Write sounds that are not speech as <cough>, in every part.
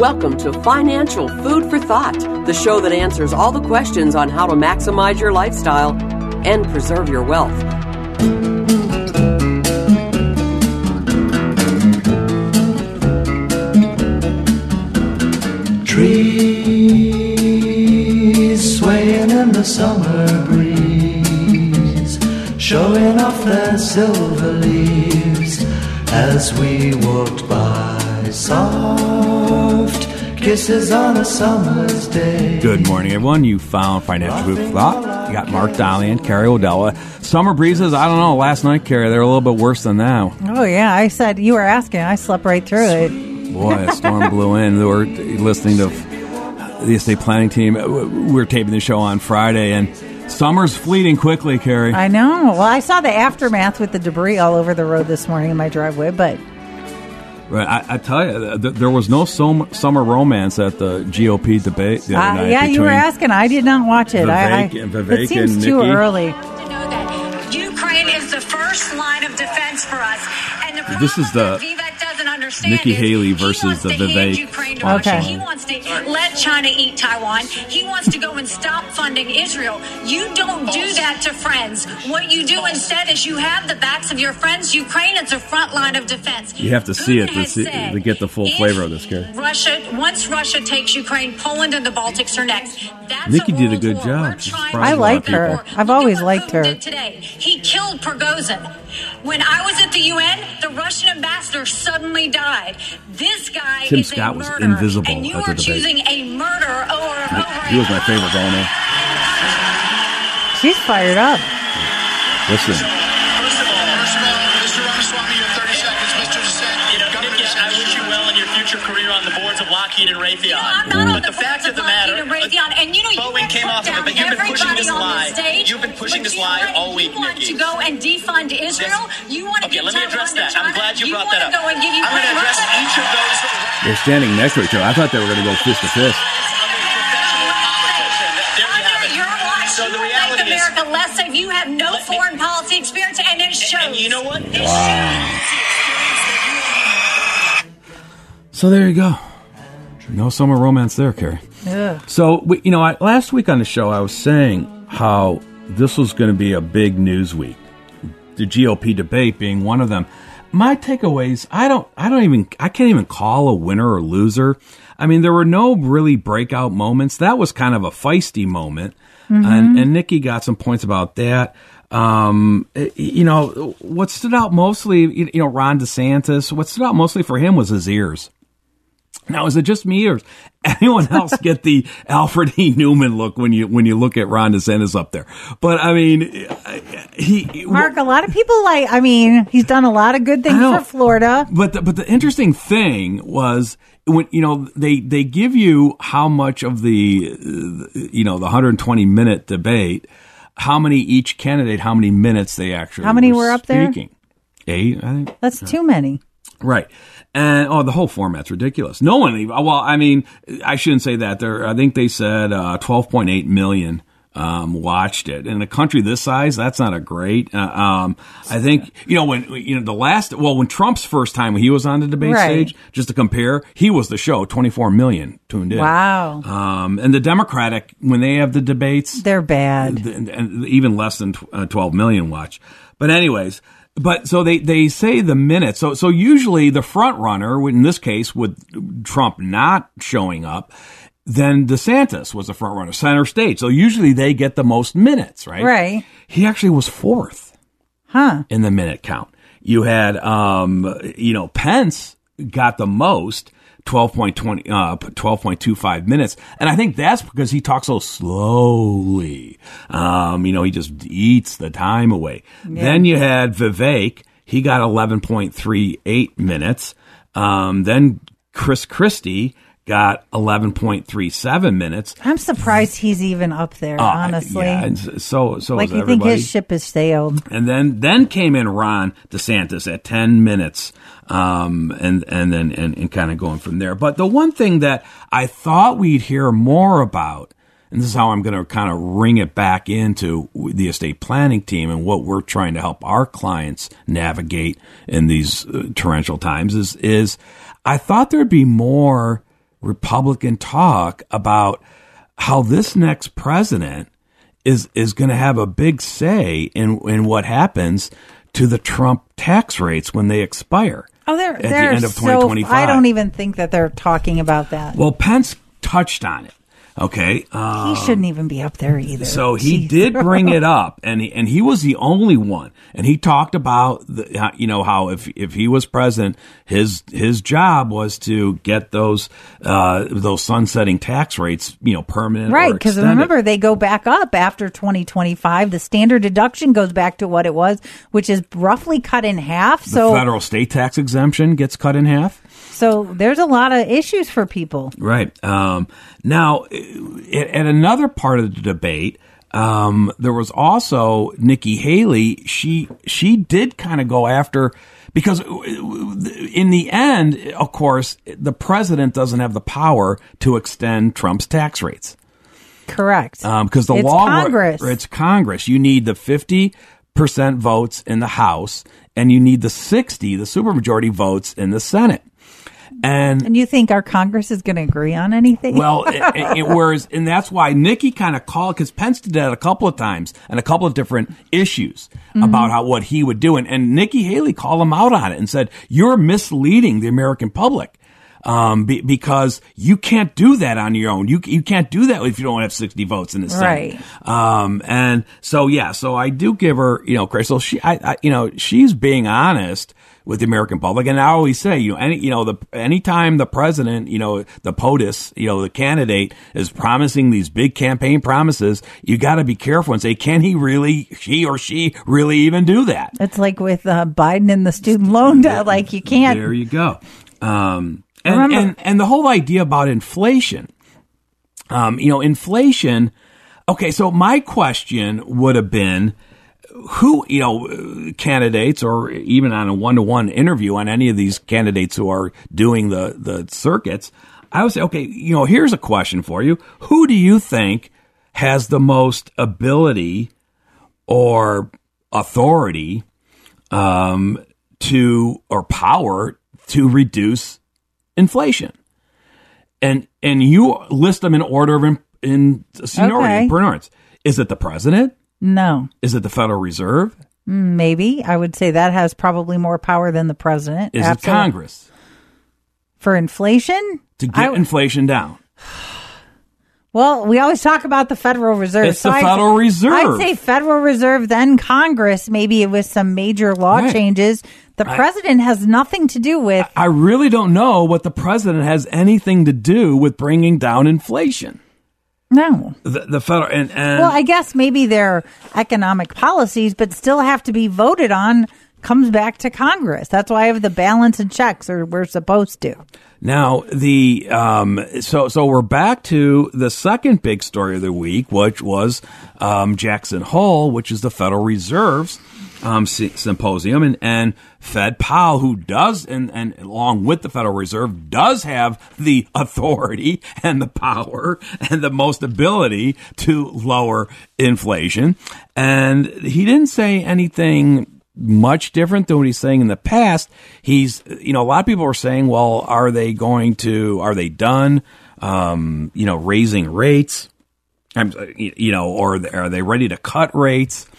Welcome to Financial Food for Thought, the show that answers all the questions on how to maximize your lifestyle and preserve your wealth. Trees swaying in the summer breeze, showing off their silver leaves as we walked by. Soft kisses on a summer's day. Good morning, everyone. You found Financial Food for Thought. You got Mark Dolly and Carrie Odella. Summer breezes, I don't know. Last night, Carrie, they're a little bit worse than now. Oh yeah, I said you were asking. I slept right through it. Boy, a storm blew in. We were listening to the estate planning team. We were taping the show on Friday, and summer's fleeting quickly, Carrie. I know. Well, I saw the aftermath with the debris all over the road this morning in my driveway, but Right, I, I tell you, th- there was no som- summer romance at the GOP debate the other uh, night. yeah, you were asking. I did not watch it. I, I, Vivek it seems and too Nikki. early. Ukraine is the first line of defense for us. And the This is the understand Nikki is Haley he versus wants the to hand Vivek. Ukraine to Russia. Okay. He wants to let China eat Taiwan. He wants to go and stop funding Israel. You don't do that to friends. What you do instead is you have the backs of your friends. Ukraine is a front line of defense. You have to see it to, see, said, to get the full flavor of this, guy. Russia, once Russia takes Ukraine, Poland and the Baltics are next. That's Nikki a did a good war. job. We're She trying surprised I a lot like of people. her. I've always liked her. today. He killed Prigozhin. When I was at the UN, the Russian ambassador suddenly died. This guy Tim is Scott a was murderer, invisible and you at the are debate. choosing a murderer over over. He was my favorite going in. She's fired up. Listen, Raytheon. I'm not on but the the fact of the matter, Lockheed Raytheon, uh, and you know, you Boeing have came off of it, down but you've been pushing this lie. stage, You've been pushing this lie want- all week, You want Nikki. to go and defund Israel? You want to Okay, give let me address to that. I'm glad you brought want that to up. Go and give I'm going to Ukraine address Russia? each of those. they're standing next to each other. I thought they were going to go fist to fist. There you have Under it. your watch, So you the reality make is- America less safe. You have no foreign policy experience, and it shows. And you know what? It shows. So there you go. No summer romance there, Carrie. Ugh. So, we, you know, I, last week on the show, I was saying how this was going to be a big news week. The GOP debate being one of them. My takeaways, I don't, I don't even, I can't even call a winner or loser. I mean, there were no really breakout moments. That was kind of a feisty moment, and, and Nikki got some points about that. Um, you know, what stood out mostly, you know, Ron DeSantis. What stood out mostly for him was his ears. Now, is it just me or <laughs> anyone else get the <laughs> Alfred E. Neuman look when you when you look at Ron DeSantis up there? But I mean, he Mark, a lot of people like. I mean, he's done a lot of good things for Florida. But the, but the interesting thing was when you know they they give you how much of the you know the 120 minute debate, how many each candidate, how many minutes they actually How many were up there? speaking. Eight, I think. That's too many. Right. And oh, the whole format's ridiculous. No one even. Well, I mean, I shouldn't say that. There, I think they said uh, 12.8 million um, watched it. In a country this size, that's not a great. Uh, um, I think you know when you know the last. Well, when Trump's first time he was on the debate Right. stage, just to compare, he was the show. 24 million tuned in. Wow. Um, and the Democratic when they have the debates, They're bad. and, and even less than tw- uh, 12 million watch. But anyways, but so they, they say the minutes. So so usually the front runner, in this case with Trump not showing up, then DeSantis was the front runner, center stage. So usually they get the most minutes, right? Right. He actually was fourth Huh. in the minute count. You had, um, you know, Pence got the most. 12.20, uh, 12.25 minutes. And I think that's because he talks so slowly. Um, you know, he just eats the time away. Then you had Vivek. He got 11.38 minutes. Um, then Chris Christie got 11.37 minutes. I'm surprised he's even up there, Uh, honestly. Yeah, and so, so like you think his ship has sailed. And then then came in Ron DeSantis at ten minutes, um, and and then and, and kind of going from there. But the one thing that I thought we'd hear more about, and this is how I'm going to kind of ring it back into the estate planning team and what we're trying to help our clients navigate in these uh, torrential times, is is I thought there'd be more Republican talk about how this next president is is going to have a big say in in what happens to the Trump tax rates when they expire. Oh, they're at the they're end of so. 2025. I don't even think that they're talking about that. Well, Pence touched on it. Okay, um, he shouldn't even be up there either. so he Jeez. did bring <laughs> it up, and he, and he was the only one, and he talked about the, how- you know how if if he was president, his his job was to get those uh, those sunsetting tax rates, you know, permanent, Right, because remember they go back up after 2025. The standard deduction goes back to what it was, which is roughly cut in half. the So, federal state tax exemption gets cut in half. So there's a lot of issues for people. Right. Um, now, at, another part of the debate, um, there was also Nikki Haley. She she did kind of go after because in the end, of course, the president doesn't have the power to extend Trump's tax rates Correct. because the It's law Congress. it's Congress. You need the fifty percent votes in the House, and you need the sixty, the supermajority votes in the Senate. And and you think our Congress is going to agree on anything? well, it, it, whereas, <laughs> and that's why Nikki kind of called because Pence did that a couple of times and a couple of different issues Mm-hmm. about how what he would do, and, and Nikki Haley called him out on it and said, "You're misleading the American public." Um, be, because you can't do that on your own. You you can't do that if you don't have sixty votes in the Senate. Right. Um, and so yeah, so I do give her, you know, Crystal. She, I, I, you know, she's being honest with the American public, and I always say, you know, any, you know, the anytime the president, you know, the POTUS, you know, the candidate is promising these big campaign promises, you got to be careful and say, can he really, he or she really even do that? it's like with uh, Biden and the student loan debt. Like you can't. There you go. Um, and, Remember- and and the whole idea about inflation, um, you know, inflation. Okay, so my question would have been, who you know, candidates, or even on a one to one interview on any of these candidates who are doing the the circuits, I would say, okay, you know, here's a question for you: Who do you think has the most ability or authority um, to or power to reduce inflation. And and you list them in order of in, in seniority, Okay. importance. Is it the president? No, Is it the Federal Reserve? maybe I would say that has probably more power than the president. Is Absolutely. it Congress for inflation? to get I- inflation down? <sighs> Well, we always talk about the Federal Reserve. It's the I'd- Federal Reserve. I'd say Federal Reserve, then Congress, maybe with some major law Right. changes. The president has nothing to do with. I really don't know what the president has anything to do with bringing down inflation. No. The, the federal and, and Well, I guess maybe their economic policies, but still have to be voted on, comes back to Congress. That's why I have the balance and checks, or we're supposed to. Now the um, so so we're back to the second big story of the week, which was um, Jackson Hole, which is the Federal Reserve's um, symposium, and and Fed Powell, who does and and along with the Federal Reserve does have the authority and the power and the most ability to lower inflation, and he didn't say anything much different than what he's saying in the past. He's, you know, a lot of people are saying, well, are they going to, are they done, um, you know, raising rates? You know, or are they ready to cut rates?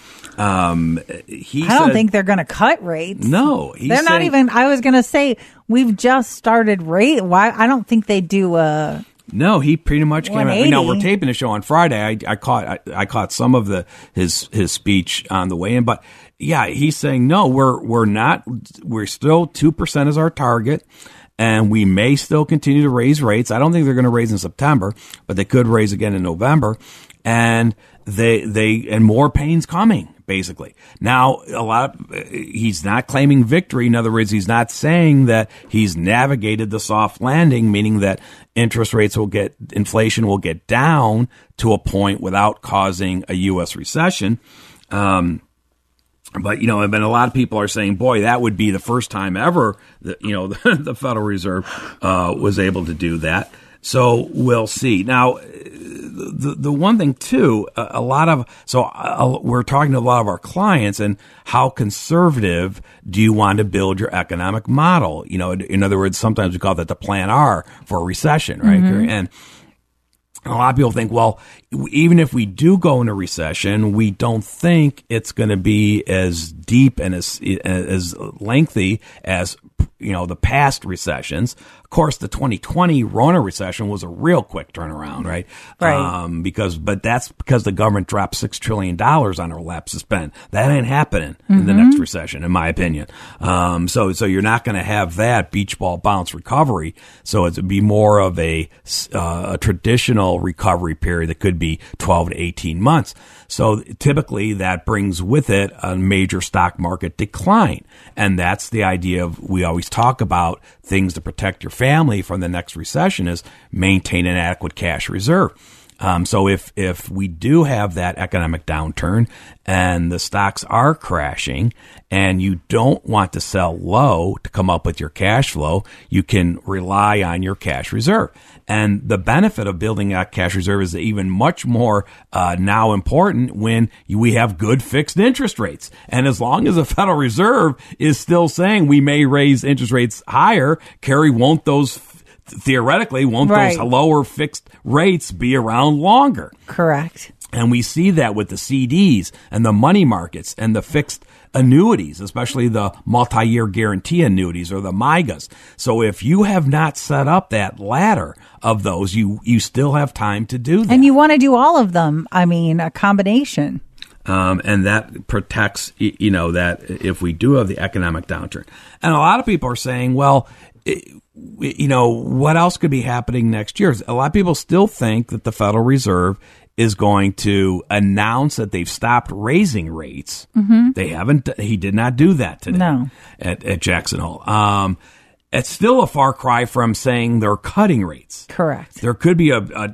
Um, he I don't said- think they're going to cut rates. no, he's they're not even. I was going to say we've just started rate. Why? I don't think they do a No, he pretty much came out. 180. Now we're taping the show on Friday. I, I caught I, I caught some of the his his speech on the way in, but yeah, he's saying no. We're we're not. We're still two percent is our target, and we may still continue to raise rates. I don't think they're going to raise in September, but they could raise again in November, and they they and more pain's coming. Basically, now a lot. Of, he's not claiming victory. In other words, he's not saying that he's navigated the soft landing, meaning that interest rates will get inflation will get down to a point without causing a U.S. recession. Um, but you know, and a lot of people are saying, "Boy, that would be the first time ever that you know the, <laughs> the Federal Reserve uh, was able to do that." So we'll see. Now, the the one thing too, a, a lot of so uh, we're talking to a lot of our clients, and how conservative do you want to build your economic model? You know, in, other words, sometimes we call that the Plan R for a recession, right? Mhm. And a lot of people think, well, even if we do go into recession, we don't think it's going to be as deep and as as lengthy as you know the past recessions. Of course, the 2020 Rona recession was a real quick turnaround, right? Right. Um, because, but that's because the government dropped six trillion dollars on our laps to spend. That ain't happening in the next recession, in my opinion. Um, so, so you're not going to have that beach ball bounce recovery. So it'd be more of a, uh, a traditional recovery period that could be 12 to 18 months. So typically that brings with it a major stock market decline. And that's the idea of, we always talk about things to protect your family from the next recession is maintain an adequate cash reserve. Um, so if if we do have that economic downturn and the stocks are crashing, and you don't want to sell low to come up with your cash flow, you can rely on your cash reserve. And the benefit of building a cash reserve is even much more uh, now important when we have good fixed interest rates. And as long as the <laughs> Federal Reserve is still saying we may raise interest rates higher, Carrie won't those theoretically won't Right. those lower fixed rates be around longer? Correct. And we see that with the CDs and the money markets and the fixed annuities, especially the multi-year guarantee annuities or the MYGAs. So if you have not set up that ladder of those, you, you still have time to do that. And you want to do all of them. I mean, a combination. Um, and that protects, you know, that if we do have the economic downturn. And a lot of people are saying, well, it, you know, what else could be happening next year? A lot of people still think that the Federal Reserve is going to announce that they've stopped raising rates. Mhm. They haven't. He did not do that today No. at, at Jackson Hole. Um, it's still a far cry from saying they're cutting rates. Correct. There could be a, a,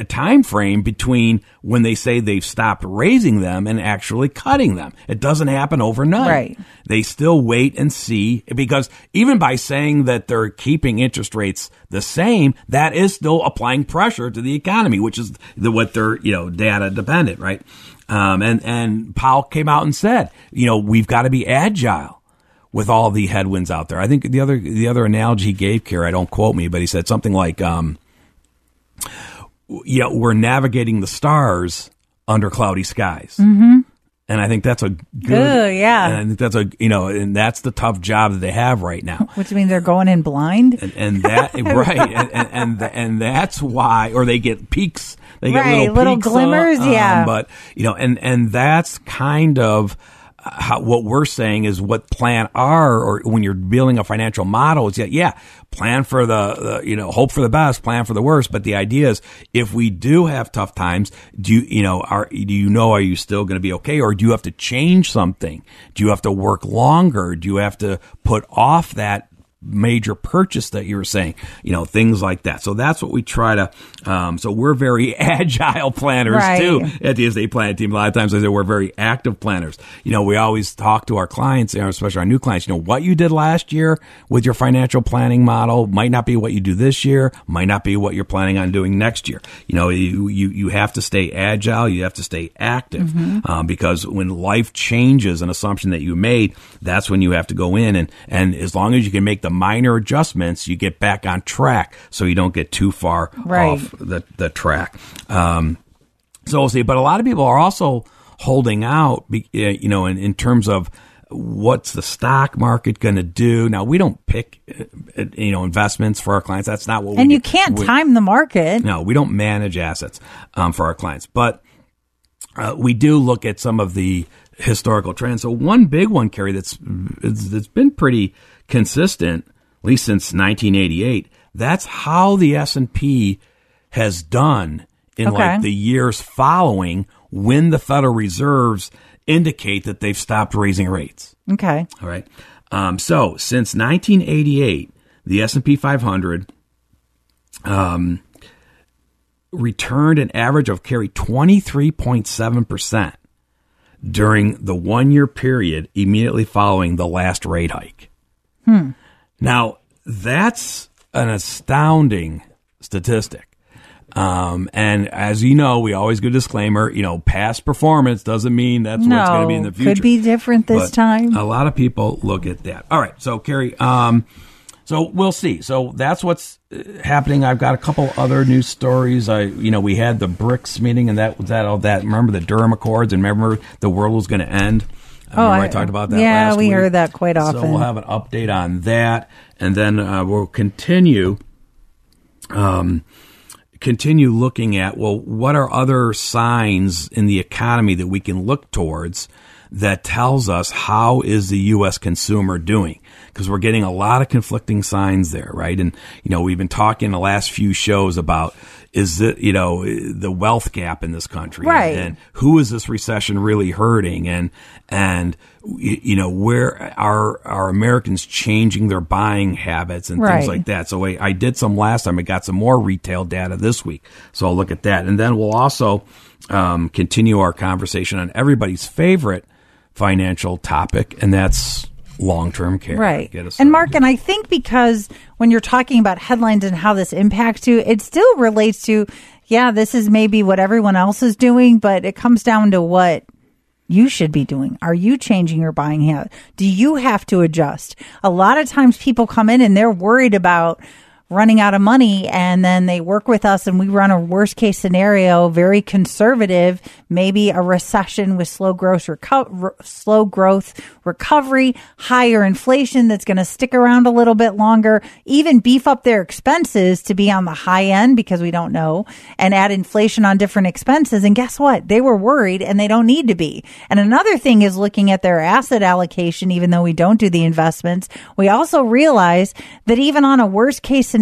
a time frame between when they say they've stopped raising them and actually cutting them. It doesn't happen overnight. Right. They still wait and see because even by saying that they're keeping interest rates the same, that is still applying pressure to the economy, which is the, what they're, you know, data dependent, right? Um, and, and Powell came out and said, you know, we've got to be agile with all the headwinds out there. I think the other the other analogy he gave, Kara, I don't quote me, but he said something like, um, "Yeah, we're navigating the stars under cloudy skies." Mm-hmm. And I think that's a good, Good, yeah. And I think that's a you know, and that's the tough job that they have right now. Which means they're going in blind. And, and that <laughs> right, and, and and and that's why, or they get peaks, they get Right, little, little peaks, uh, glimmers, um, yeah. But you know, and and that's kind of how, what we're saying is what plan R, or when you're building a financial model, is yeah, yeah, plan for the, the you know, hope for the best, plan for the worst. But the idea is, if we do have tough times, do you you know are do you know are you still going to be okay, or do you have to change something? Do you have to work longer? Do you have to put off that major purchase that you were saying, you know, things like that. So that's what we try to. Um, so we're very <laughs> agile planners Right. too at the estate planning team. A lot of times I say we're very active planners. You know, we always talk to our clients, especially our new clients. You know, what you did last year with your financial planning model might not be what you do this year, might not be what you're planning on doing next year. You know, you you, you have to stay agile, you have to stay active Mhm. um, because when life changes an assumption that you made, that's when you have to go in and and as long as you can make the minor adjustments, you get back on track so you don't get too far Right. off the the track. Um, so we'll see. But a lot of people are also holding out, uh, you know, in, in terms of what's the stock market going to do? Now we don't pick, uh, you know, investments for our clients. That's not what. We do. And we you do. can't We- time the market. no, we don't manage assets um, for our clients, but uh, we do look at some of the historical trends. So one big one, Carrie, that's it's been pretty consistent, at least since 1988. That's how the S and P has done in Okay. like the years following when the Federal Reserves indicate that they've stopped raising rates. Okay. All right. Um, so since 1988, the S&P 500 um, returned an average of Carrie 23.7 percent during the one-year period immediately following the last rate hike. Hmm. Now that's an astounding statistic. Um, and as you know, we always give a disclaimer, you know, past performance doesn't mean that's no, what's going to be in the future. could be different this But time. A lot of people look at that. All right, so Carrie, um, so we'll see. So that's what's uh, happening. I've got a couple other news stories. I, you know, we had the BRICS meeting, and that was that all that. Remember the Durham Accords, and remember the world was going to end. Oh, I, I- talked about that. yeah, we week? heard that quite often. So we'll have an update on that, and then uh, we'll continue. Um, continue looking at well what are other signs in the economy that we can look towards that tells us how is the US consumer doing because we're getting a lot of conflicting signs there right and you know we've been talking the last few shows about is it you know the wealth gap in this country Right. and who is this recession really hurting and and you know where are are Americans changing their buying habits and Right. things like that. So I, I did some last time. I got some more retail data this week. So I'll look at that. And then we'll also um, continue our conversation on everybody's favorite financial topic, and that's long term care. Right. And. Mark, and I think because when you're talking about headlines and how this impacts you, it still relates to, yeah, this is maybe what everyone else is doing, but it comes down to what you should be doing. Are you changing your buying habit? Do you have to adjust? A lot of times people come in and they're worried about running out of money and then they work with us and we run a worst case scenario, very conservative, maybe a recession with slow growth, reco- re- slow growth recovery, higher inflation that's going to stick around a little bit longer, even beef up their expenses to be on the high end because we don't know and add inflation on different expenses. And guess what? They were worried and they don't need to be. And another thing is looking at their asset allocation, even though we don't do the investments, we also realize that even on a worst case scenario,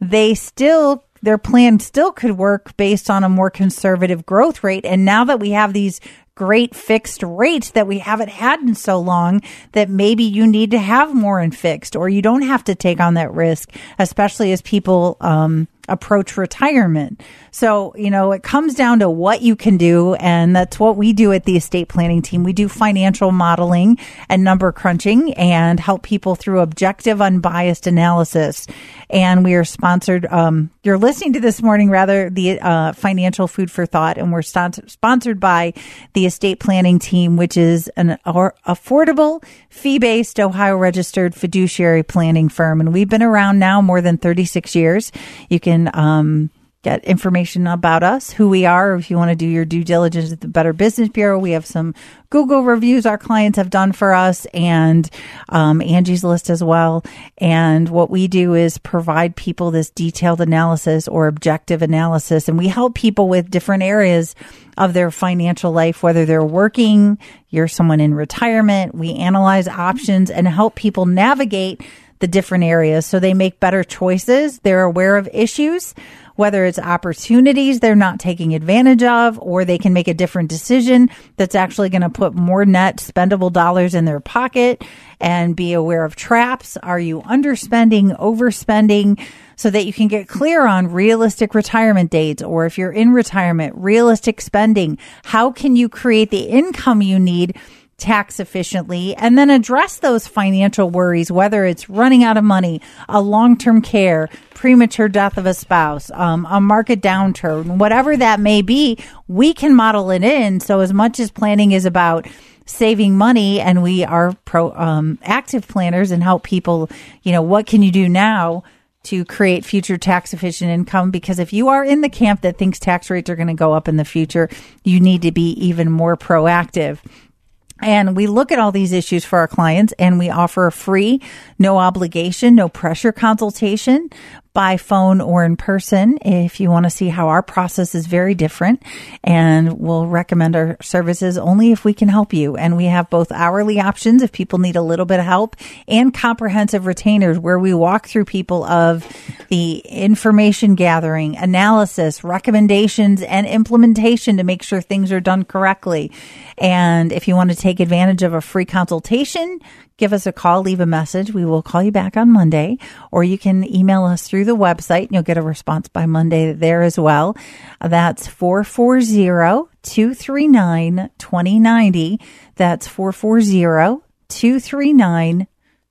they still their plan still could work based on a more conservative growth rate. And now that we have these great fixed rates that we haven't had in so long, that maybe you need to have more in fixed or you don't have to take on that risk, especially as people, um, approach retirement. So, you know, it comes down to what you can do. And that's what we do at the estate planning team. We do financial modeling and number crunching and help people through objective, unbiased analysis. And we are sponsored, um, you're listening to this morning, rather, the uh, Financial Food for Thought. And we're sponsor- sponsored by the estate planning team, which is an affordable, fee based, Ohio registered fiduciary planning firm. And we've been around now more than 36 years. You can, um, get information about us, who we are. If you want to do your due diligence at the Better Business Bureau, we have some Google reviews our clients have done for us and um, Angie's List as well. And what we do is provide people this detailed analysis or objective analysis, and we help people with different areas of their financial life, whether they're working, you're someone in retirement. We analyze options and help people navigate the different areas so they make better choices. They're aware of issues, whether it's opportunities they're not taking advantage of, or they can make a different decision that's actually going to put more net spendable dollars in their pocket and be aware of traps. Are you underspending, overspending? So that you can get clear on realistic retirement dates, or if you're in retirement, realistic spending. How can you create the income you need tax efficiently and then address those financial worries, whether it's running out of money, a long term care, premature death of a spouse, um, a market downturn, whatever that may be, we can model it in. So, as much as planning is about saving money and we are pro um, active planners and help people, you know, what can you do now? to create future tax efficient income because if you are in the camp that thinks tax rates are going to go up in the future, you need to be even more proactive. And we look at all these issues for our clients and we offer a free, no obligation, no pressure consultation by phone or in person if you want to see how our process is very different. And we'll recommend our services only if we can help you. And we have both hourly options if people need a little bit of help and comprehensive retainers where we walk through people of the information gathering analysis recommendations and implementation to make sure things are done correctly and if you want to take advantage of a free consultation give us a call, leave a message. We will call you back on Monday, or you can email us through the website and you'll get a response by Monday there as well. That's 440 239 2090. That's 440 239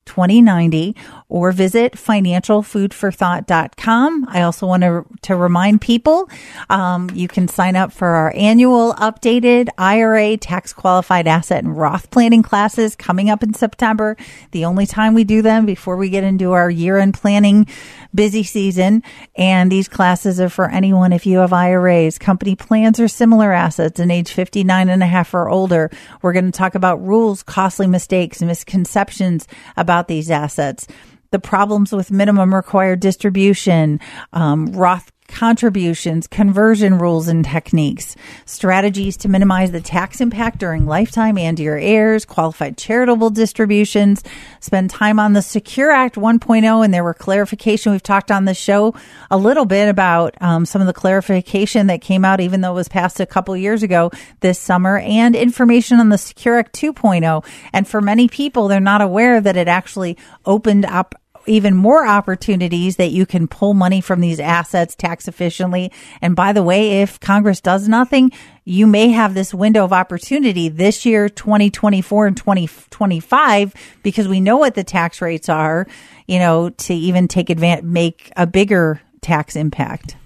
2090 or visit financialfoodforthought.com. I also want to, to remind people, um, you can sign up for our annual updated IRA tax qualified asset and Roth planning classes coming up in September. The only time we do them before we get into our year end planning busy season. And these classes are for anyone if you have IRAs, company plans, or similar assets and age 59 and a half or older. We're going to talk about rules, costly mistakes, misconceptions about these assets. The problems with minimum required distribution, um, Roth contributions, conversion rules and techniques, strategies to minimize the tax impact during lifetime and your heirs, qualified charitable distributions, spend time on the Secure Act 1.0. And there were clarification. We've talked on the show a little bit about um, some of the clarification that came out, even though it was passed a couple years ago this summer, and information on the Secure Act 2.0. And for many people, they're not aware that it actually opened up even more opportunities that you can pull money from these assets tax efficiently. And by the way, if Congress does nothing, you may have this window of opportunity this year, 2024 and 2025, because we know what the tax rates are, you know, to even take advantage, make a bigger tax impact.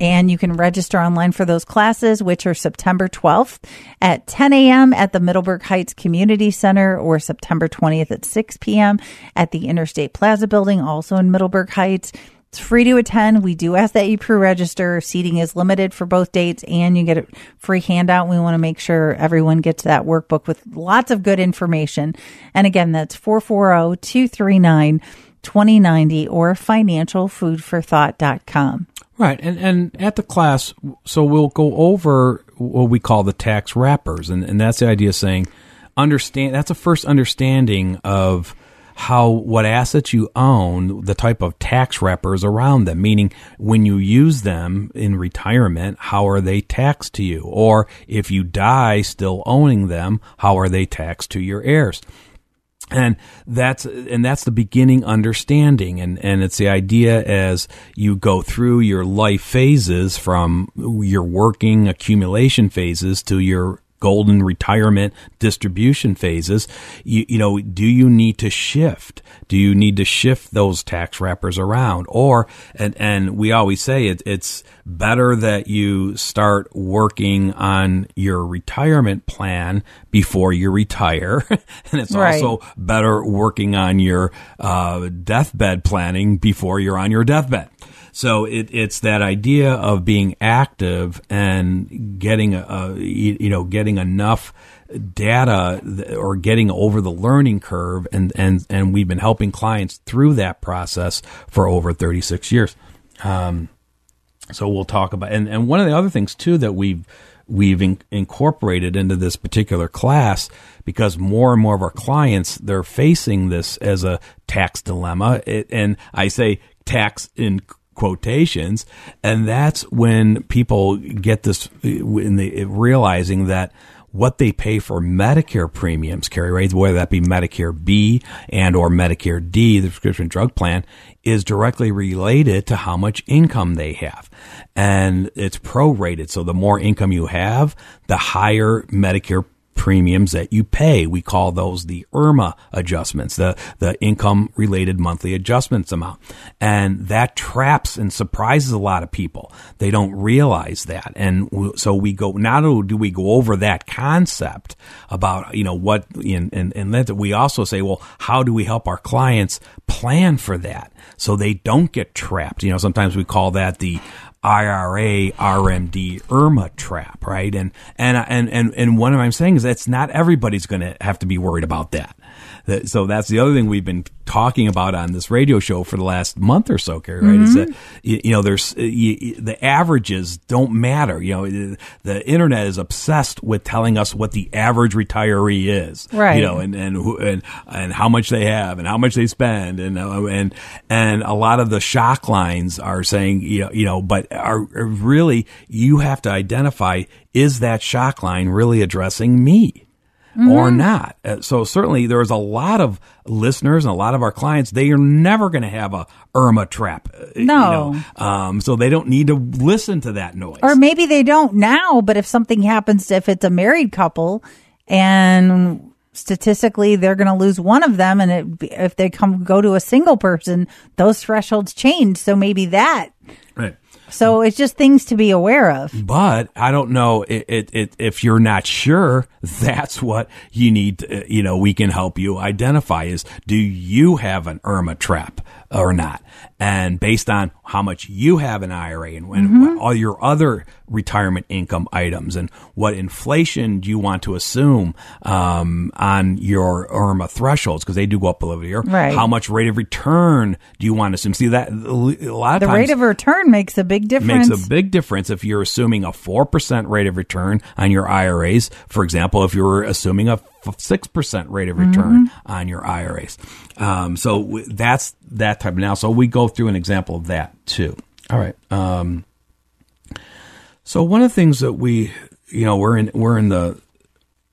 And you can register online for those classes, which are September 12th at 10 a.m. at the Middleburg Heights Community Center or September 20th at 6 p.m. at the Interstate Plaza Building, also in Middleburg Heights. It's free to attend. We do ask that you pre-register. Seating is limited for both dates and you get a free handout. We want to make sure everyone gets that workbook with lots of good information. And again, that's 440-239 2090 or financialfoodforthought.com. Right, and and at the class, so we'll go over what we call the tax wrappers, and and that's the idea of saying, understand. That's a first understanding of how what assets you own, the type of tax wrappers around them. Meaning, when you use them in retirement, how are they taxed to you? Or if you die still owning them, how are they taxed to your heirs? And that's and that's the beginning understanding. And and it's the idea as you go through your life phases from your working accumulation phases to your golden retirement distribution phases you, you know do you need to shift? Do you need to shift those tax wrappers around? Or and and we always say it, it's better that you start working on your retirement plan before you retire. <laughs> And it's right. also better working on your uh, deathbed planning before you're on your deathbed so it, it's that idea of being active and getting a, you know getting enough data or getting over the learning curve and and and we've been helping clients through that process for over 36 years. Um, so we'll talk about and and one of the other things too that we've we've in, incorporated into this particular class because more and more of our clients they're facing this as a tax dilemma it, and I say tax in quotations. And that's when people get this, in the realizing that what they pay for Medicare premiums, carry rates, whether that be Medicare B and or Medicare D, the prescription drug plan, is directly related to how much income they have. And it's prorated. So the more income you have, the higher Medicare premiums that you pay. We call those the IRMAA adjustments, the, the income related monthly adjustments amount. And that traps and surprises a lot of people. They don't realize that. And so we go, not only do we go over that concept about, you know, what, and, and, and then we also say, well, how do we help our clients plan for that? So they don't get trapped. You know, sometimes we call that the IRA, RMD, IRMAA trap, right? And and and and and what I'm saying is that's not everybody's going to have to be worried about that. That- So that's the other thing we've been talking about on this radio show for the last month or so, Carrie. Right? Is that you, you know there's you, you- the averages don't matter. You know the internet is obsessed with telling us what the average retiree is, Right. You know, and and who, and and how much they have and how much they spend and uh, and and a lot of the shock lines are saying you know, you know but are, are really you have to identify is that shock line really addressing me or not Uh, so certainly there's a lot of listeners and a lot of our clients they are never going to have a IRMAA trap uh, you No. know. um, so they don't need to listen to that noise Or maybe they don't now, but if something happens, if it's a married couple and statistically they're going to lose one of them, and it, if they come go to a single person, those thresholds change. So maybe that. right So it's just things to be aware of. but I don't know it, it, it, if you're not sure. <laughs> That's what you need. To, you know, we can help you identify is do you have an IRMAA trap or not? And based on how much you have in IRA and when all your other retirement income items and what inflation do you want to assume um, on your IRMAA thresholds because they do go up a little bit here. Right. How much rate of return do you want to assume? See that a lot of The rate of return makes a big difference. makes a big difference if you're assuming a 4% rate of return on your IRAs. For example, if you're assuming a 6% rate of return on your IRAs. Um, so w- that's that type of now. So we go through an example of that too. All right. Um, so one of the things that we, you know, we're in, we're in the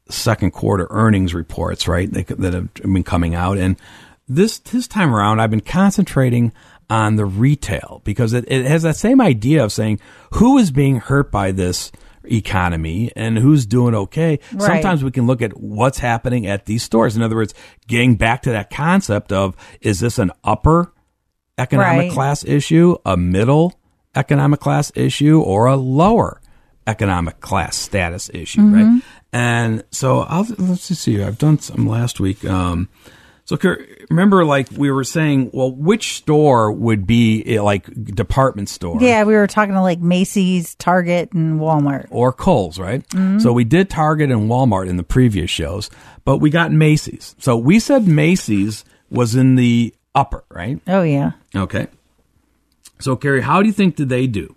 second quarter earnings reports, right? They, that have been coming out. And this, this time around, I've been concentrating on the retail because it, it has that same idea of saying who is being hurt by this economy and who's doing okay. Right. Sometimes we can look at what's happening at these stores. In other words, getting back to that concept of is this an upper economic Right. class issue, a middle economic class issue, or a lower economic class status issue, right? And so I'll, let's just see. I've done some last week. Um, so remember, like we were saying, well, which store would be eh, like department store? yeah, we were talking to like Macy's, Target, and Walmart. or Kohl's, right? So we did Target and Walmart in the previous shows, but we got Macy's. So we said Macy's was in the upper, right? Oh yeah, Okay. So Carrie, how do you think did they do?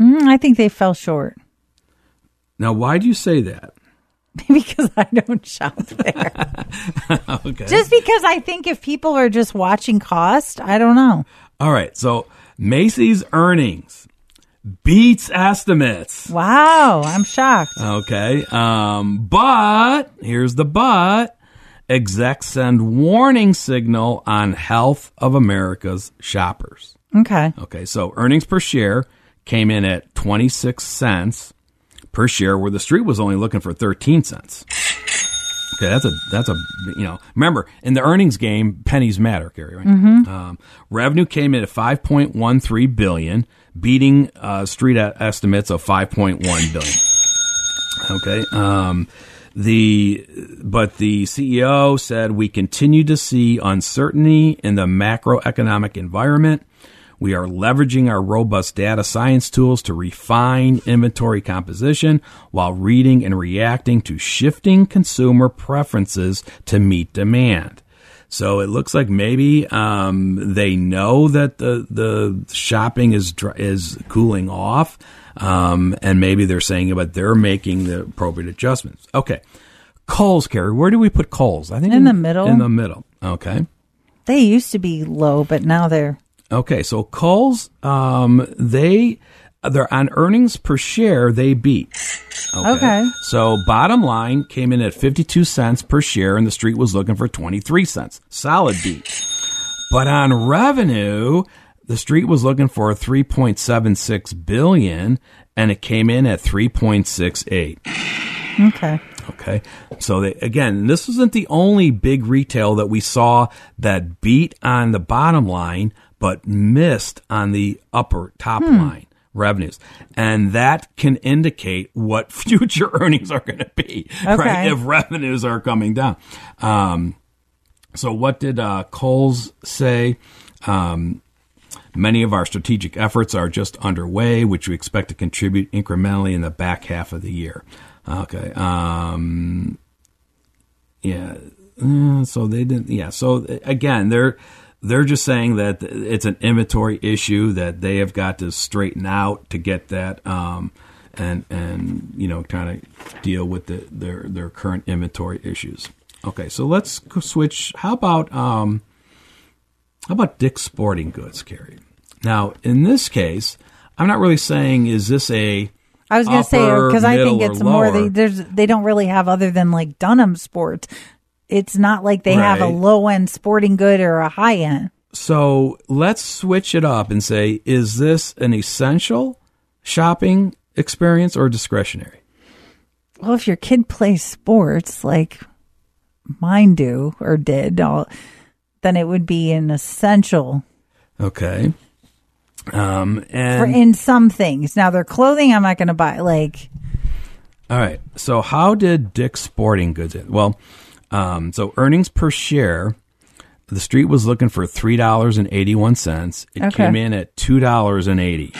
mm, I think they fell short Now, why do you say that? <laughs> because I don't shop there. <laughs> Okay. just because I think if people are just watching cost, I don't know. All right. So Macy's earnings beats estimates. Wow, I'm shocked. Okay. Um, but here's the but. Execs send warning signal on health of America's shoppers. Okay. Okay, so earnings per share came in at 26 cents per share, where the street was only looking for 13 cents. Okay, that's a that's a you know remember in the earnings game pennies matter, Gary. Right? Um, revenue came in at 5.13 billion, beating uh, street estimates of 5.1 billion. Okay. Um, the but the CEO said we continue to see uncertainty in the macroeconomic environment. We are leveraging our robust data science tools to refine inventory composition while reading and reacting to shifting consumer preferences to meet demand. So it looks like maybe um, they know that the the shopping is is cooling off, um, and maybe they're saying, but they're making the appropriate adjustments. Okay, Kohl's, Carrie, where do we put Kohl's? I think In the middle. In the middle. Okay. They used to be low, but now they're Okay, so Kohl's, um, they they're on earnings per share, they beat. Okay. So bottom line came in at fifty two cents per share, and the street was looking for twenty three cents. Solid beat. But on revenue, the street was looking for three point seven six billion, and it came in at three point six eight. okay. Okay. So they, again, this isn't the only big retail that we saw that beat on the bottom line, but missed on the upper top line revenues. And that can indicate what <laughs> future earnings are going to be, right? If revenues are coming down. Um, so what did uh, Kohl's say? Um, Many of our strategic efforts are just underway, which we expect to contribute incrementally in the back half of the year. Okay. Um, yeah. Uh, so they didn't. Yeah. So again, they're they're just saying that it's an inventory issue that they have got to straighten out to get that. Um, and and you know kind of deal with the, their their current inventory issues. Okay, so let's switch. How about um, how about Dick's Sporting Goods, Carrie? Now, in this case, I'm not really saying is this a I was going to say because I think it's more they, there's they don't really have other than like Dunham Sports. It's not like they have a low end sporting good or a high end. So let's switch it up and say, is this an essential shopping experience or discretionary? Well, if your kid plays sports like mine do or did, I'll, then it would be an essential. Okay. Um, and for in some things. Now, their clothing, I'm not going to buy. Like, all right. So, how did Dick's Sporting Goods? Well, um, so earnings per share, the street was looking for three dollars and eighty one cents. It okay. came in at two dollars and eighty.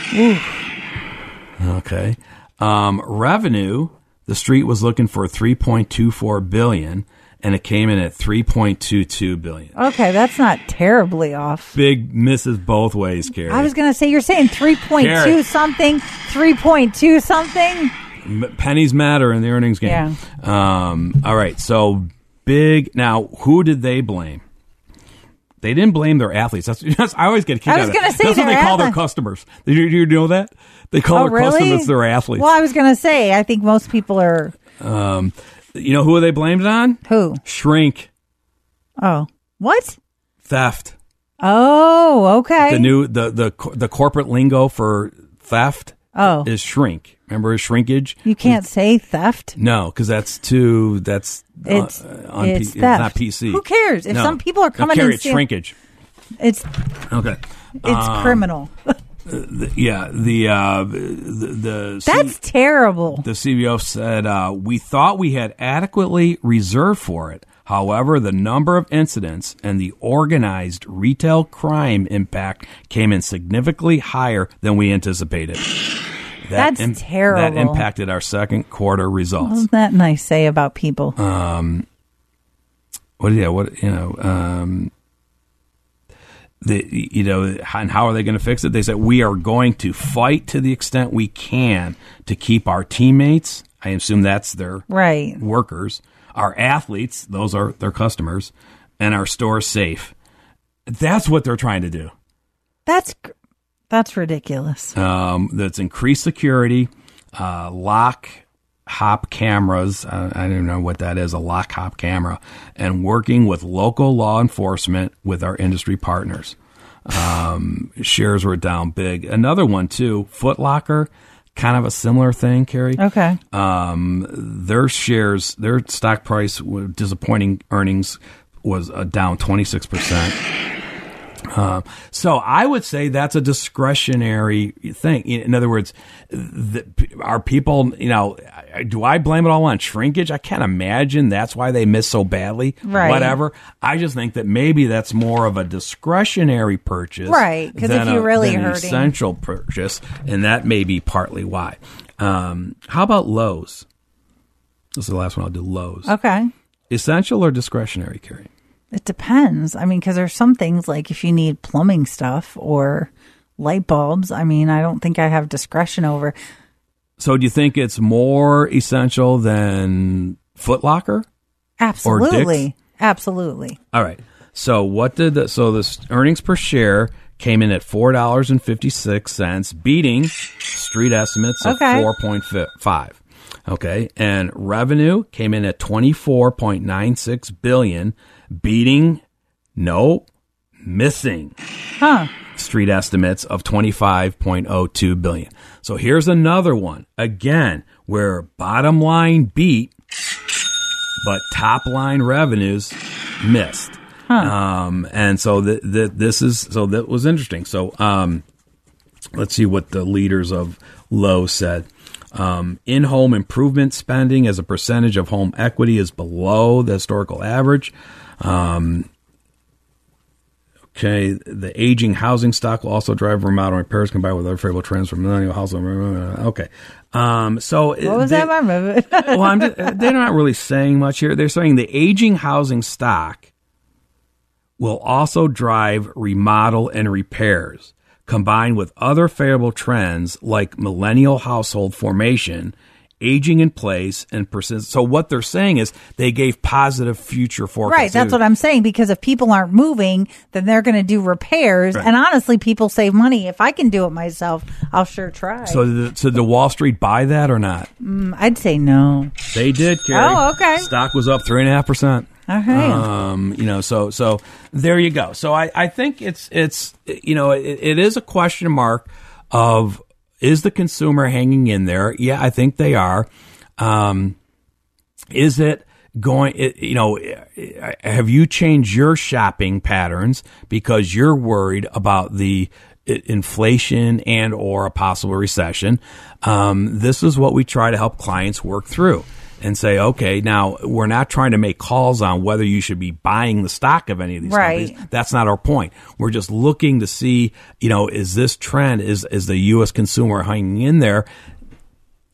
Okay. Um, revenue, the street was looking for 3.24 billion and it came in at 3.22 billion. Okay, that's not terribly off. Big misses both ways, Carrie. I was going to say you're saying 3.2 something, 3.2 something. Pennies matter in the earnings game. Yeah. Um, all right, so big. Now, who did they blame? They didn't blame their athletes. That's, <laughs> that's I always get kicked I was going to say that's what they call their customers. Do you, you know that? They call oh, their really? customers their athletes. Well, I was going to say, I think most people are. Um, you know who are they blamed on? Who? Shrink. Oh, what? Theft. Oh, okay. The new the the the corporate lingo for theft. Oh, is shrink. Remember shrinkage? You can't it's, say theft. No, because that's too. That's it's uh, on it's, P, theft. not PC. Who cares if no. some people are coming no, and it's shrinkage. It's okay. It's um, criminal. <laughs> the, yeah, the, uh, the, the that's C- terrible. The CFO said uh, we thought we had adequately reserved for it. However, the number of incidents and the organized retail crime impact came in significantly higher than we anticipated. That That's Im- terrible. That impacted our second quarter results. Wasn't that nice say about people? Um, what? Yeah, what you know? Um, the you know and how are they going to fix it they said we are going to fight to the extent we can to keep our teammates i assume that's their right workers our athletes those are their customers and our stores safe that's what they're trying to do that's that's ridiculous um, that's increased security uh, lock hop cameras. Uh, I don't know what that is, a lock hop camera, and working with local law enforcement with our industry partners. Um, shares were down big. Another one too, Foot Locker, kind of a similar thing, Carrie. Okay. Um, their shares, their stock price, disappointing earnings was uh, down 26%. Um, so I would say that's a discretionary thing. In other words, the, are people, you know, do I blame it all on shrinkage? I can't imagine that's why they miss so badly. Right. Whatever. I just think that maybe that's more of a discretionary purchase, right? Because if you're a, really hurting, essential purchase, and that may be partly why. Um, how about Lowe's? This is the last one I'll do. Lowe's. Okay. Essential or discretionary, Carrie? It depends. I mean, because there's some things like if you need plumbing stuff or light bulbs. I mean, I don't think I have discretion over. So, do you think it's more essential than Footlocker? Absolutely, absolutely. All right. So, what did the, so the earnings per share came in at four dollars and fifty six cents, beating street estimates of okay. four point five. Okay, and revenue came in at twenty four point nine six billion, beating, no, missing. Huh. Street estimates of 25.02 billion. So here's another one. Again, where bottom line beat, but top line revenues missed. Huh. Um, and so the, the, this is, so that was interesting. So, um, let's see what the leaders of Lowe's said. Um, in home improvement spending as a percentage of home equity is below the historical average. Um, Okay, the aging housing stock will also drive remodel repairs combined with other favorable trends from millennial household. Okay, um, so What was that? I remember <laughs> well, I'm just, they're not really saying much here. They're saying the aging housing stock will also drive remodel and repairs combined with other favorable trends like millennial household formation, aging in place, and persist. So what they're saying is they gave positive future forecasts. Right, that's what I'm saying. Because if people aren't moving, then they're going to do repairs. Right. And honestly, people save money. If I can do it myself, I'll sure try. So, the, so did Wall Street buy that or not? Mm, I'd say no. They did, Carrie. Oh, okay. Stock was up three and a half percent. All right. Um, you know, so so there you go. So I, I think it's it's you know it, it is a question mark of is the consumer hanging in there? Yeah, I think they are. Um, is it going? You know, have you changed your shopping patterns because you're worried about the inflation and or a possible recession? Um, this is what we try to help clients work through and say, okay, now we're not trying to make calls on whether you should be buying the stock of any of these Right. companies. That's not our point. We're just looking to see, you know, is this trend is is the U.S. consumer hanging in there?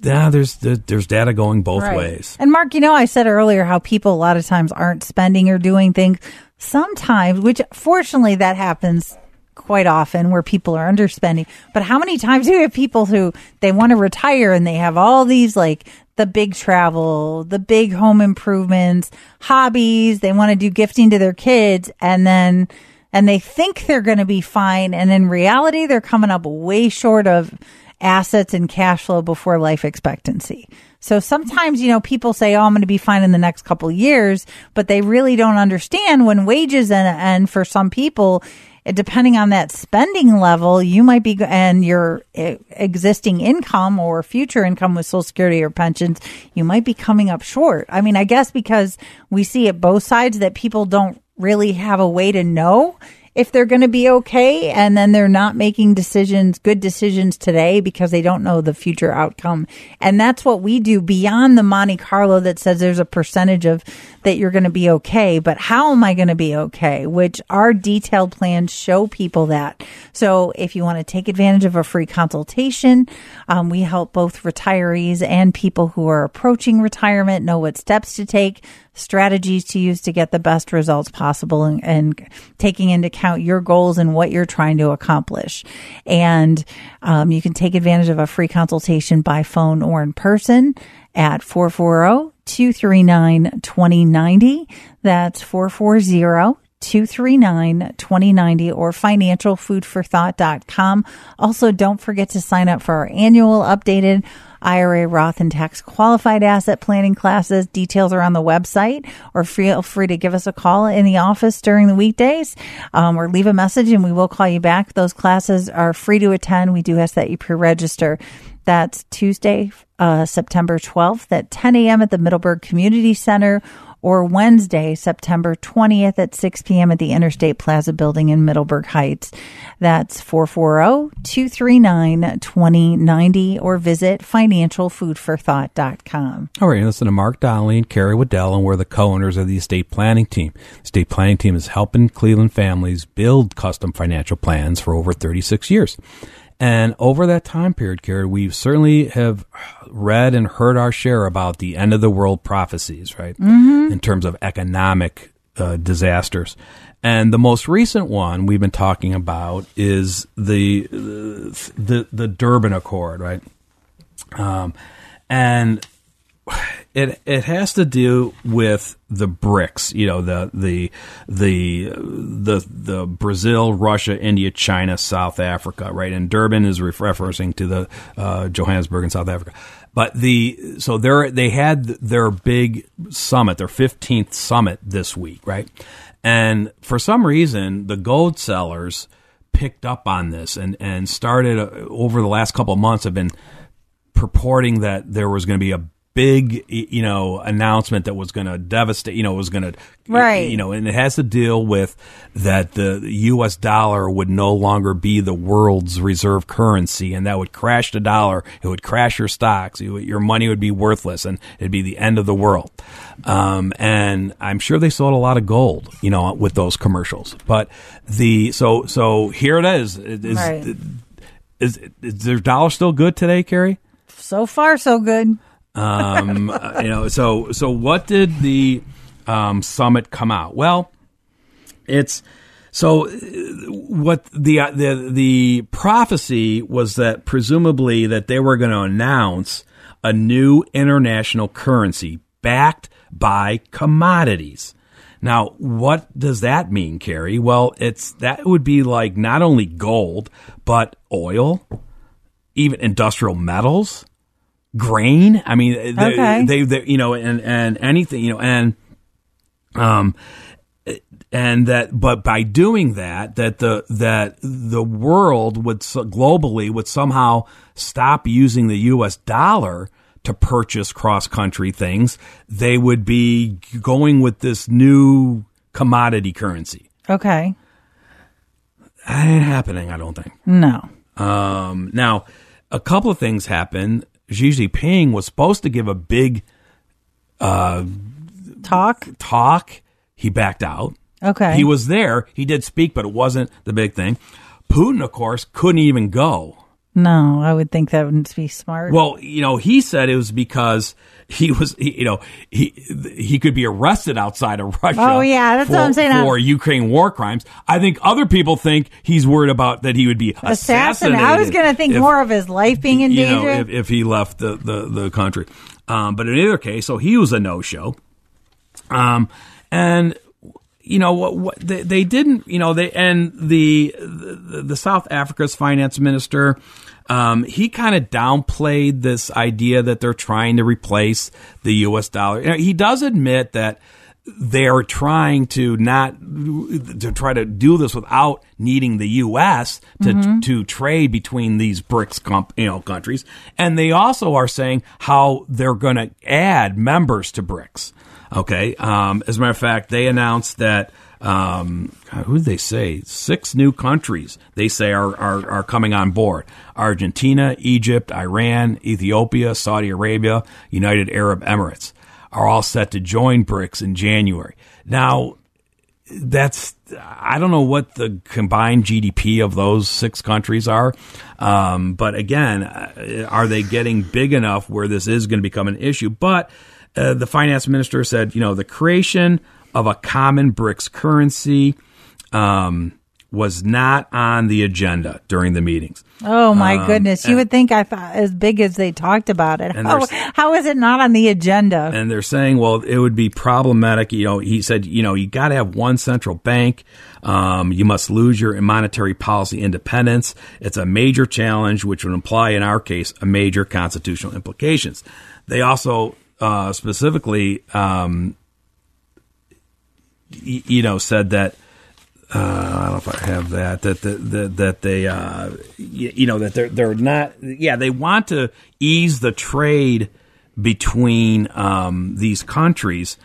Yeah, there's there's data going both Right. ways. And Mark, you know, I said earlier how people a lot of times aren't spending or doing things. Sometimes, which fortunately that happens quite often where people are underspending. But how many times do you have people who they want to retire and they have all these like the big travel, the big home improvements, hobbies, they want to do gifting to their kids and then and they think they're going to be fine and in reality they're coming up way short of assets and cash flow before life expectancy. So sometimes, you know, people say, "Oh, I'm going to be fine in the next couple years," but they really don't understand when wages and and for some people, depending on that spending level, you might be and your existing income or future income with Social Security or pensions, you might be coming up short. I mean, I guess because we see it both sides that people don't really have a way to know if they're going to be okay and then they're not making decisions good decisions today because they don't know the future outcome. And that's what we do beyond the monte carlo that says there's a percentage of that you're going to be okay. But how am i going to be okay? Which our detailed plans show people that. So if you want to take advantage of a free consultation um, we help both retirees and people who are approaching retirement know what steps to take strategies to use to get the best results possible and, and taking into account your goals and what you're trying to accomplish. And um, you can take advantage of a free consultation by phone or in person at 440 239 2090. That's 440 239 2090 or financialfoodforthought.com. Also, don't forget to sign up for our annual updated IRA, Roth, and tax qualified asset planning classes. Details are on the website, or feel free to give us a call in the office during the weekdays, um, or leave a message and we will call you back. Those classes are free to attend. We do ask that you pre-register. That's Tuesday, uh, September 12th at 10 a.m. at the Middleburg Community Center or Wednesday, September 20th at 6 p.m. at the Interstate Plaza building in Middleburg Heights. That's 440-239-2090 or visit financialfoodforthought.com. All right, listen to Mark Donnelly and Carrie Waddell, and we're the co-owners of the estate planning team. The estate planning team is helping Cleveland families build custom financial plans for over 36 years. And over that time period, Carrie, we certainly have read and heard our share about the end of the world prophecies, right? Mhm. In terms of economic uh, disasters. And the most recent one we've been talking about is the the the Durban Accord, right? Um, and it it has to do with the BRICS, you know, the the the the the Brazil, Russia, India, China, South Africa, right? And Durban is ref- referencing to the uh, Johannesburg in South Africa. But the so they they had their big summit, their 15th summit this week, right? And for some reason, the gold sellers picked up on this and and started uh, over the last couple of months have been purporting that there was going to be a big, you know, announcement that was going to devastate, you know, was going to, Right. you know, and it has to deal with that the U.S. dollar would no longer be the world's reserve currency, and that would crash the dollar. It would crash your stocks. Your money would be worthless, and it'd be the end of the world. Um, and I'm sure they sold a lot of gold, you know, with those commercials. But the so so here it is. Is, Right. is, is their dollar still good today, Carrie? So far, so good. Um, uh, you know, so so what did the um, summit come out? Well, it's so uh, what the uh, the the prophecy was that presumably that they were going to announce a new international currency backed by commodities. Now, what does that mean, Carrie? Well, it's that would be like not only gold, but oil, even industrial metals, grain. I mean, they, Okay. they, they, you know, and and anything, you know, and um, and that, but by doing that, that the that the world would globally would somehow stop using the U.S. dollar to purchase cross country things. They would be going with this new commodity currency. Okay. That ain't happening, I don't think. No. Um, now, a couple of things happened. Xi Jinping was supposed to give a big uh, talk. Talk. He backed out. Okay. He was there. He did speak, but it wasn't the big thing. Putin, of course, couldn't even go. No, I would think that wouldn't be smart. Well, you know, he said it was because he was, he, you know, he he could be arrested outside of Russia. Oh, yeah, that's for, what I'm saying. for Ukraine war crimes. I think other people think he's worried about that he would be Assassin. assassinated. I was going to think if- more of his life being in you danger. know, if, if he left the, the, the country. Um, but in either case, so he was a no show. Um, and you know what, what they, they didn't, you know, they, and the, the, the South Africa's finance minister, um, he kind of downplayed this idea that they're trying to replace the U.S. dollar. You know, he does admit that they're trying to not to try to do this without needing the U.S. to Mhm. to trade between these BRICS comp, you know countries, and they also are saying how they're going to add members to BRICS. Okay, um, as a matter of fact, they announced that. Um, who did they say? Six new countries they say are, are, are coming on board: Argentina, Egypt, Iran, Ethiopia, Saudi Arabia, United Arab Emirates are all set to join BRICS in January. Now, that's I don't know what the combined GDP of those six countries are, um, but again, uh, are they getting big enough where this is going to become an issue? But uh, the finance minister said, you know, the creation of a common BRICS currency um, was not on the agenda during the meetings. oh my Um, goodness! You and- would think I thought as big as they talked about it. How, how is it not on the agenda? and they're saying, well, it would be problematic. You know, he said, you know, you got to have one central bank. Um, you must lose your monetary policy independence. It's a major challenge, which would imply, in our case, a major constitutional implications. They also uh, specifically, um, y- you know, said that. Uh, I don't know if I have that. That that that, that they, uh, y- you know, that they're they're not. Yeah, they want to ease the trade between um, these countries,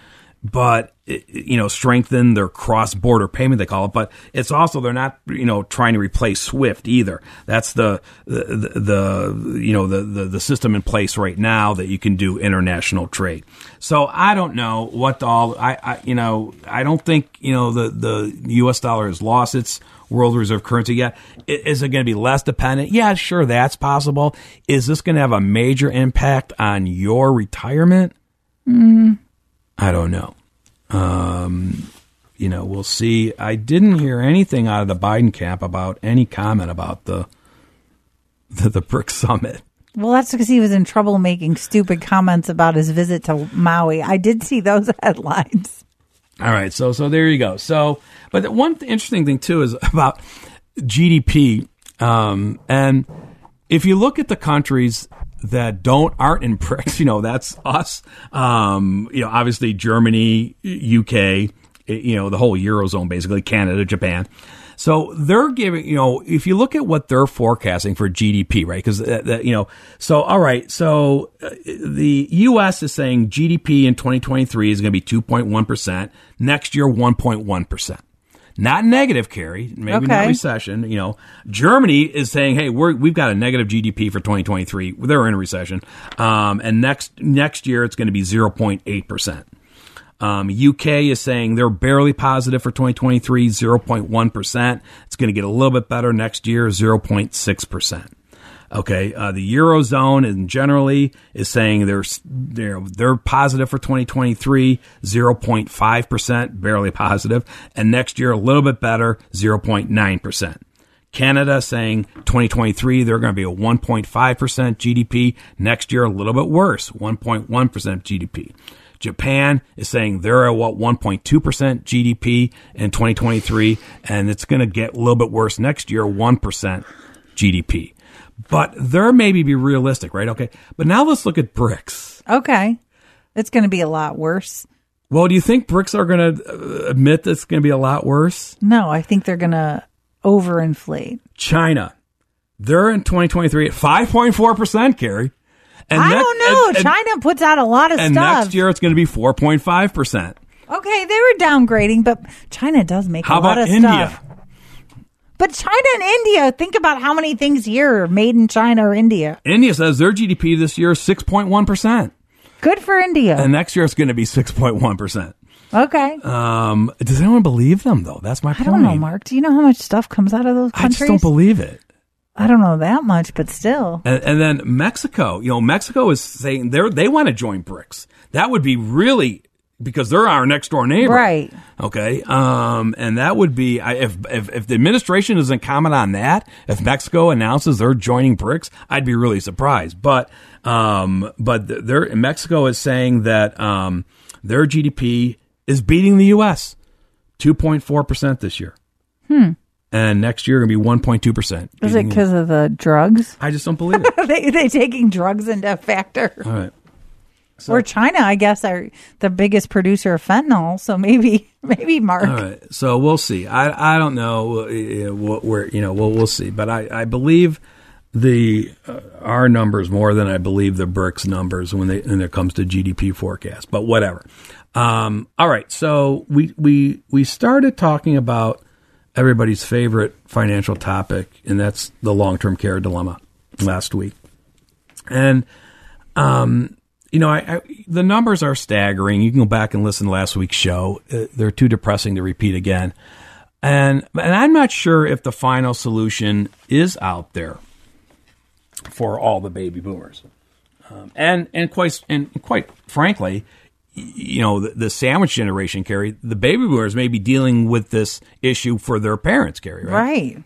but you know, strengthen their cross-border payment. They call it, but it's also they're not you know trying to replace SWIFT either. That's the the, the, the you know the, the the system in place right now that you can do international trade. So I don't know what all I, I you know I don't think you know the the U.S. dollar has lost its world reserve currency yet. Is it going to be less dependent? Yeah, sure, that's possible. Is this going to have a major impact on your retirement? Mm. I don't know. Um, you know, we'll see. I didn't hear anything out of the Biden camp about any comment about the the, the BRICS summit. Well, that's because he was in trouble making stupid comments about his visit to Maui. I did see those <laughs> headlines. All right, so so there you go. So, but the one th- interesting thing too is <laughs> about GDP, um, and if you look at the countries that don't aren't in BRICS, <laughs> you know that's us. Um, you know, obviously Germany, UK, you know the whole eurozone, basically Canada, Japan. So they're giving, you know, if you look at what they're forecasting for GDP, right? Because, you know, so, all right. So uh, the U.S. is saying GDP in 2023 is going to be 2.1%. Next year, 1.1%. Not negative, Carrie. Maybe not Okay. recession. You know, Germany is saying, "Hey, we're we've got a negative GDP for 2023. They're in a recession, um, and next next year it's going to be 0.8 percent." Um, UK is saying they're barely positive for 2023, 0.1 percent. It's going to get a little bit better next year, 0.6 percent. Okay, uh, the eurozone and generally is saying they're they're they're positive for 2023, 0.5 percent, barely positive, and next year a little bit better, 0.9 percent. Canada saying 2023 they're going to be a 1.5 percent GDP. Next year a little bit worse, 1.1 percent GDP. Japan is saying they're at what 1.2 percent GDP in 2023, and it's going to get a little bit worse next year, 1 percent GDP. But there maybe be realistic, right? Okay. But now let's look at BRICS. Okay. It's going to be a lot worse. Well, do you think BRICS are going to uh, admit that it's going to be a lot worse? No, I think they're going to overinflate. China, they're in 2023 at 5.4%, Carrie. And I next- don't know. and- and- China puts out a lot of And stuff. next year it's going to be 4.5%. Okay, they were downgrading, but China does make How a lot about of India? stuff. But China and India, think about how many things here are made in China or India. India says their GDP this year is 6.1%. Good for India. And next year it's going to be 6.1%. okay. Um, does anyone believe them, though? That's my point. I don't know, Mark. Do you know how much stuff comes out of those countries? I just don't believe it. I don't know that much, but still. And, and then Mexico, you know, Mexico is saying they they want to join BRICS. That would be really because they're our next door neighbor, Right. Okay, um, and that would be if, if if the administration doesn't comment on that, if Mexico announces they're joining BRICS, I'd be really surprised. But um, but they're Mexico is saying that um, their GDP is beating the U.S. two point four percent this year, Hmm. and next year going to be one point two percent. Is it because of the drugs? I just don't believe it. <laughs> They, they taking drugs into factor? All right. Or China, I guess, are the biggest producer of fentanyl. So maybe, <laughs> maybe Mark. All right. So we'll see. I I don't know what we're you know we'll we'll see. But I I believe the uh, our numbers more than I believe the BRICS numbers when they when it comes to GDP forecast. But whatever. Um. All right. So we we we started talking about everybody's favorite financial topic, and that's the long term care dilemma last week, and um you know, I, I, the numbers are staggering. You can go back and listen to last week's show. Uh, they're too depressing to repeat again. And and I'm not sure if the final solution is out there for all the baby boomers. Um, and and quite and quite frankly, you know, the, the sandwich generation, Carrie, the baby boomers may be dealing with this issue for their parents, Carrie, right? Right.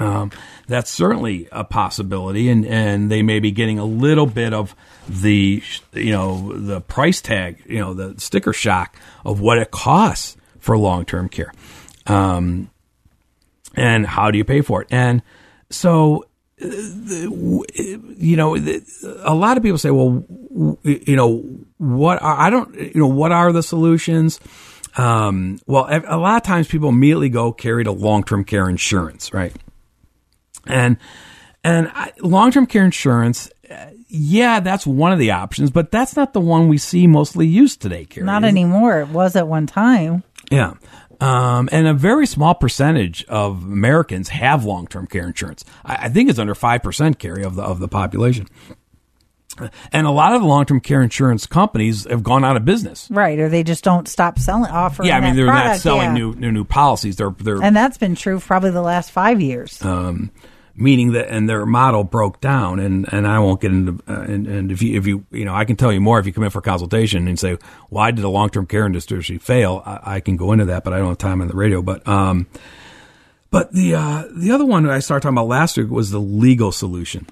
Um, that's certainly a possibility, and, and they may be getting a little bit of the you know the price tag, you know the sticker shock of what it costs for long term care, um, and how do you pay for it? And so, uh, you know, a lot of people say, well, you know, what are I don't you know what are the solutions? Um, well, a lot of times people immediately go Carrie to long term care insurance, right? And and long term care insurance, uh, yeah, that's one of the options, but that's not the one we see mostly used today, Carrie. Not anymore. It was at one time. Yeah. Um, and a very small percentage of Americans have long term care insurance. I, I think it's under five percent, Carrie, of the of the population. And a lot of the long term care insurance companies have gone out of business. Right. Or they just don't stop selling, offering Yeah, I mean they're not selling yeah. new, new new policies. They're they're And that's been true for probably the last five years. um, meaning that and their model broke down and, and I won't get into uh, and, and if you if you you know I can tell you more if you come in for consultation and say why did the long term care industry fail? I, I can go into that but I don't have time on the radio. But um but the uh, the other one I started talking about last week was the legal solution.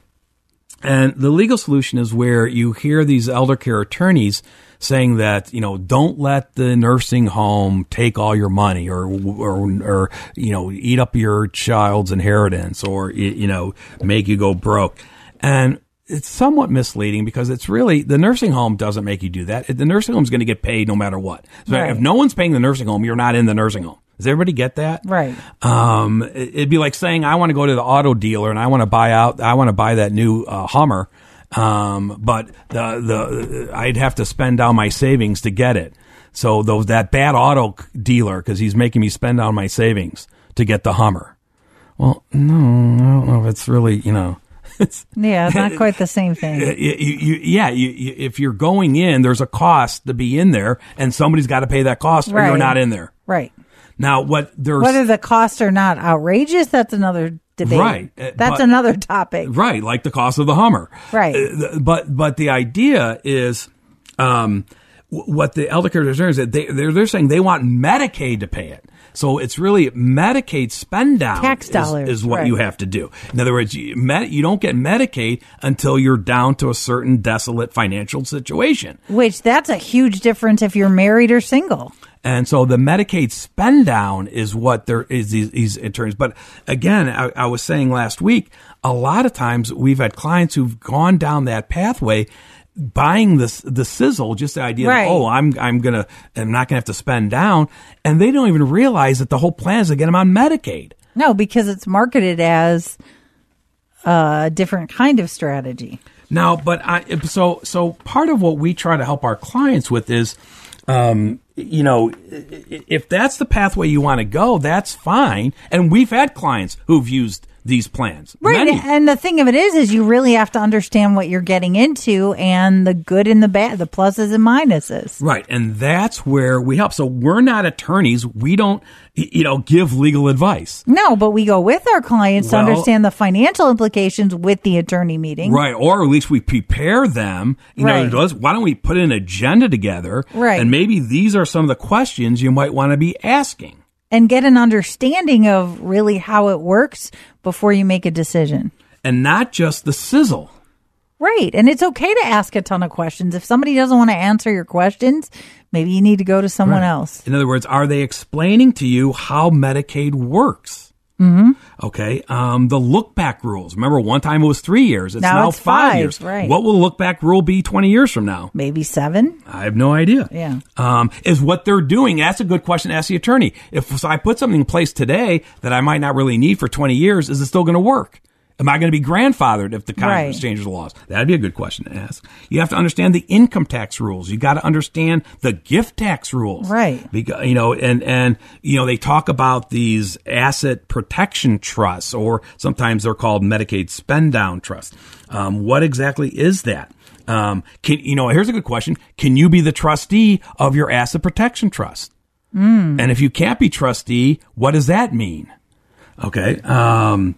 And the legal solution is where you hear these elder care attorneys saying that you know don't let the nursing home take all your money or or, or you know eat up your child's inheritance or you know make you go broke and it's somewhat misleading because it's really the nursing home doesn't make you do that the nursing home is going to get paid no matter what so Right. if no one's paying the nursing home you're not in the nursing home Does everybody get that? Right. Um, it- it'd be like saying I want to go to the auto dealer and I want to buy out, I want to buy that new uh, Hummer, um, but the the I'd have to spend down my savings to get it. So those that bad auto dealer because he's making me spend down my savings to get the Hummer. Well, no, I don't know if it's really you know. It's, <laughs> Yeah, it's not quite the same thing. <laughs> you, you, you- yeah, you, you, if you're going in, there's a cost to be in there, and somebody's got to pay that cost, or you're not in there. Right. Now, what there's Whether the costs are not outrageous, that's another debate. Right, uh, That's but- another topic. right, like the cost of the Hummer, Right. Uh, but but the idea is, um, what the elder care is that they they're, they're saying they want Medicaid to pay it. So it's really Medicaid spend down Tax is- dollars, is, what right. you have to do. In other words, you, med, you don't get Medicaid until you're down to a certain desolate financial situation. Which that's a huge difference if you're married or single. And so the Medicaid spend down is what there is these, these attorneys. But again, I, I was saying last week, a lot of times we've had clients who've gone down that pathway buying this the sizzle just the idea Right. that oh i'm i'm gonna i'm not gonna have to spend down and they don't even realize that the whole plan is to get them on medicaid No, because it's marketed as a different kind of strategy. Now, but I so so part of what we try to help our clients with is, um, you know, if that's the pathway you want to go, that's fine. And we've had clients who've used these plans. Right. Many. And the thing of it is, is you really have to understand what you're getting into and the good and the bad, the pluses and minuses. Right, and that's where we help. So we're not attorneys. We don't, you know, give legal advice. No, but we go with our clients Well- to understand the financial implications with the attorney meeting. Right, or at least we prepare them. You Right. let's- why don't we put an agenda together? Right. And maybe these are some of the questions you might want to be asking. And get an understanding of really how it works before you make a decision. And not just the sizzle. Right. And it's okay to ask a ton of questions. If somebody doesn't want to answer your questions, maybe you need to go to someone Right. else. In other words, are they explaining to you how Medicaid works? Mm-hmm. Okay. Um, the look back rules. Remember, one time it was three years. It's Now now, it's five, five, years. right. What will the look back rule be 20 years from now? Maybe seven. I have no idea. Yeah. Um, is what they're doing. That's a good question to ask the attorney. If so I put something in place today that I might not really need for 20 years, is it still going to work? Am I going to be grandfathered if the Congress Right. changes the laws? That'd be a good question to ask. You have to understand the income tax rules. You got to understand the gift tax rules. Right. Because, you know, and, and, you know, they talk about these asset protection trusts, or sometimes they're called Medicaid spend down trusts. Um, what exactly is that? Um, can, you know, here's a good question. Can you be the trustee of your asset protection trust? Mm. And if you can't be trustee, what does that mean? Okay. Um,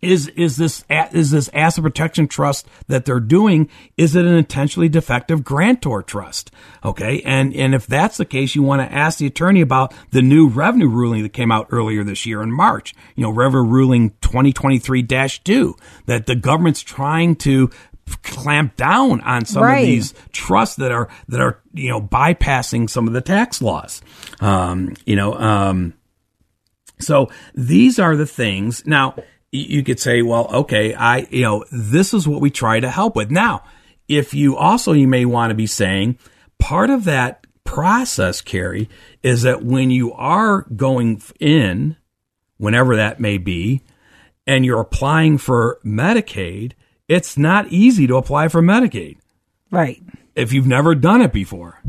is is this is this asset protection trust that they're doing? Is it an intentionally defective grantor trust? Okay, and and if that's the case, you want to ask the attorney about the new revenue ruling that came out earlier this year in March. You know, Revenue Ruling 2023-2 that the government's trying to clamp down on some Right. of these trusts that are that are you know bypassing some of the tax laws. Um, you know. Um, so these are the things. Now you could say, well, okay, I, you know, this is what we try to help with. Now, if you also, you may want to be saying part of that process, Carrie, is that when you are going in, whenever that may be, and you're applying for Medicaid, it's not easy to apply for Medicaid Right. if you've never done it before.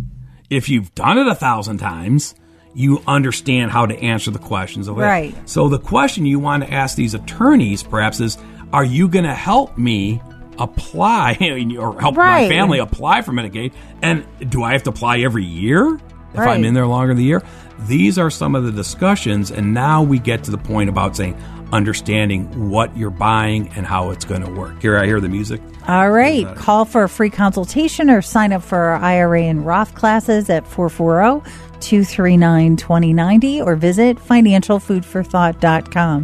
If you've done it a thousand times, you understand how to answer the questions. of that. Right. So the question you want to ask these attorneys perhaps is, are you going to help me apply <laughs> or help my family apply for Medicaid? And do I have to apply every year if Right. I'm in there longer than the year? These are some of the discussions. And now we get to the point about saying, understanding what you're buying and how it's going to work. Here, I hear the music. All right. Call for a free consultation or sign up for our IRA and Roth classes at 440 239 2090 or visit financialfoodforthought.com.